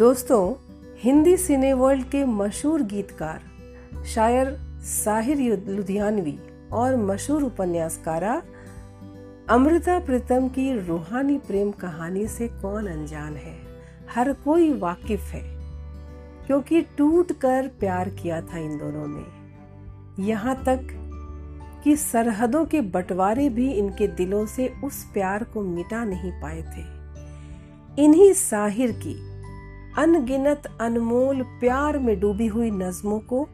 दोस्तों, हिंदी सिने वर्ल्ड के मशहूर गीतकार, शायर साहिर लुधियानवी और मशहूर उपन्यासकारा अमृता प्रीतम की रूहानी प्रेम कहानी से कौन अनजान है? हर कोई वाकिफ है, क्योंकि टूट कर प्यार किया था इन दोनों ने। यहाँ तक कि सरहदों के बंटवारे भी इनके दिलों से उस प्यार को मिटा नहीं पाए थे। इन्हीं साहिर की अनगिनत अनमोल प्यार में डूबी हुई नज्मों को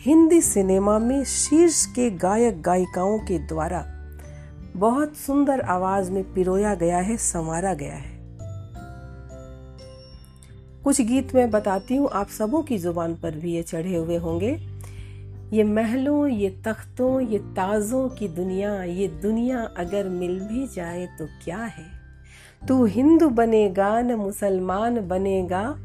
हिंदी सिनेमा में शीर्ष के गायक गायिकाओं के द्वारा बहुत सुंदर आवाज़ में पिरोया गया है, संवारा गया है। कुछ गीत मैं बताती हूँ, आप सबों की ज़ुबान पर भी ये चढ़े हुए होंगे। ये महलों, ये तख्तों, ये ताजों की दुनिया, ये दुनिया अगर मिल भी जाए तो क्या है? तू हिंदू बनेगा, न मुसलमान बनेगा।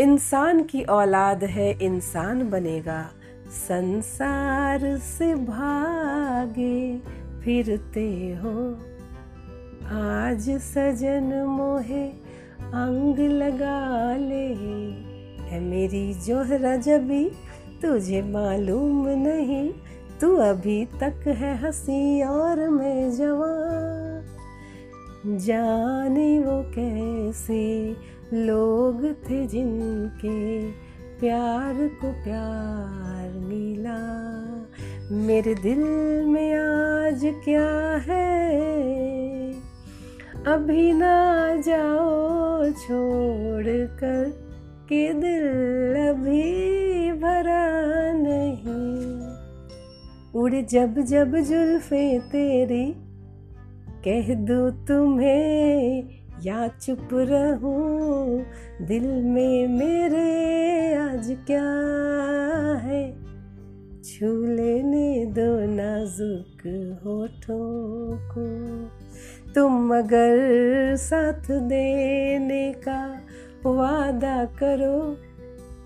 इंसान की औलाद है, इंसान बनेगा। संसार से भागे, फिरते हो। आज सजन मोहे, अंग लगा ले। है मेरी जोहरा जबी, तुझे मालूम नहीं। तू अभी तक है हँसी और मैं जवान। जाने वो कैसे लोग थे जिनके प्यार को प्यार मिला। मेरे दिल में आज क्या है? अभी ना जाओ छोड़ कर के दिल अभी भरा नहीं। उड़ जब जब जुल्फे तेरी कह दो तुम्हें, या चुप रहूँ, दिल में मेरे आज क्या है? छू लेने दो नाजुक होठों को। तुम अगर साथ देने का वादा करो,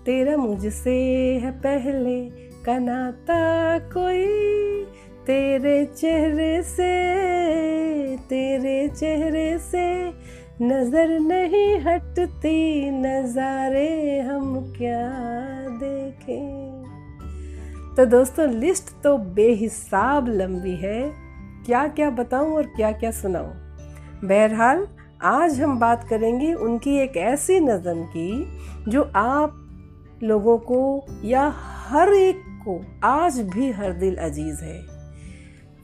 तेरा मुझसे है पहले का नाता कोई। तेरे चेहरे से, तेरे चेहरे से नज़र नहीं हटती, नजारे हम क्या देखें। तो दोस्तों, लिस्ट तो बेहिसाब लंबी है। क्या क्या बताऊँ और क्या क्या सुनाऊं? बहरहाल, आज हम बात करेंगे उनकी एक ऐसी नज़म की, जो आप लोगों को या हर एक को आज भी हर दिल अज़ीज़ है।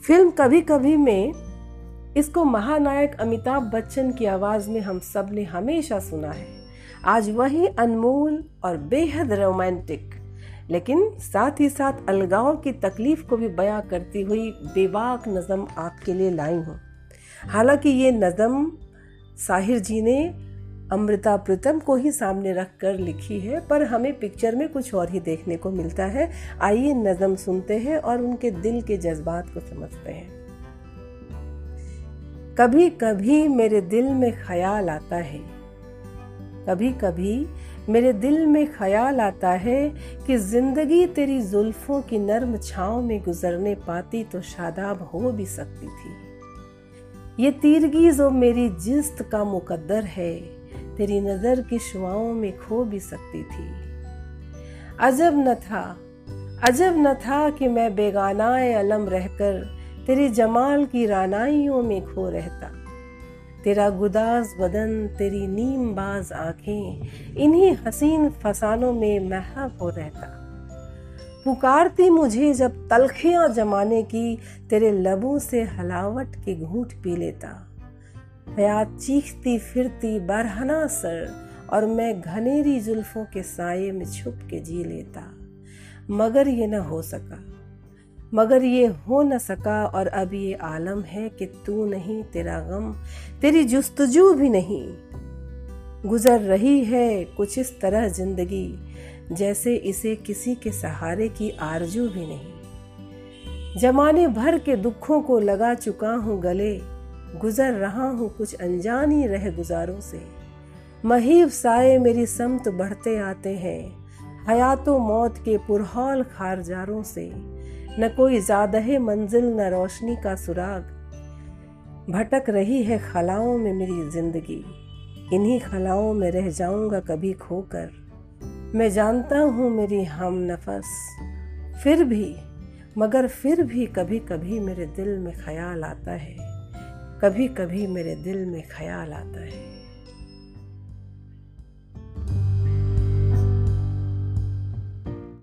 फ़िल्म कभी कभी में इसको महानायक अमिताभ बच्चन की आवाज़ में हम सबने हमेशा सुना है। आज वही अनमोल और बेहद रोमांटिक, लेकिन साथ ही साथ अलगाव की तकलीफ़ को भी बयां करती हुई बेबाक नज़म आपके लिए लाई हूँ। हालाँकि ये नज़म साहिर जी ने अमृता प्रीतम को ही सामने रख कर लिखी है, पर हमें पिक्चर में कुछ और ही देखने को मिलता है। आइए नज़म सुनते हैं और उनके दिल के जज्बात को समझते हैं। कभी कभी मेरे दिल में ख्याल आता है। कभी कभी मेरे दिल में ख्याल आता है कि ज़िंदगी तेरी जुल्फों की नर्म छाव में गुजरने पाती तो शादाब हो भी सकती थी। ये तीरगी जो मेरी जिस्त का मुकद्दर है। तेरी नज़र की शुआओं में खो भी सकती थी। अजब न था, अजब न था कि मैं बेगानाए अलम रहकर तेरी जमाल की रानाइयों में खो रहता। तेरा गुदास बदन, तेरी नीम बाज आँखें, इन्हीं हसीन फसानों में महब हो रहता। पुकारती मुझे जब तलखियाँ जमाने की, तेरे लबों से हलावट के घूट पी लेता। हयात चीखती फिरती बरहना सर, और मैं घनेरी जुल्फों के साये में छुप के जी लेता। मगर ये न हो सका। मगर ये हो न सका, और अब ये आलम है कि तू नहीं तेरा गम, तेरी जुस्तजू भी नहीं। गुजर रही है कुछ इस तरह ज़िंदगी, जैसे इसे किसी के सहारे की आरज़ू भी नहीं। जमाने भर के दुखों को लगा चुका हूँ गले गुजर रहा हूँ, कुछ अनजानी रह गुजारों से। महीब साए मेरी समत बढ़ते आते हैं, हयातो मौत के पुरहौल खारजारों से। न कोई ज़्यादा मंजिल, न रोशनी का सुराग। भटक रही है खलाओं में मेरी ज़िंदगी, इन्हीं खलाओं में रह जाऊँगा कभी खोकर। मैं जानता हूँ मेरी हम नफस, फिर भी, मगर फिर भी कभी कभी मेरे दिल में ख्याल आता है। कभी कभी मेरे दिल में ख्याल आता है।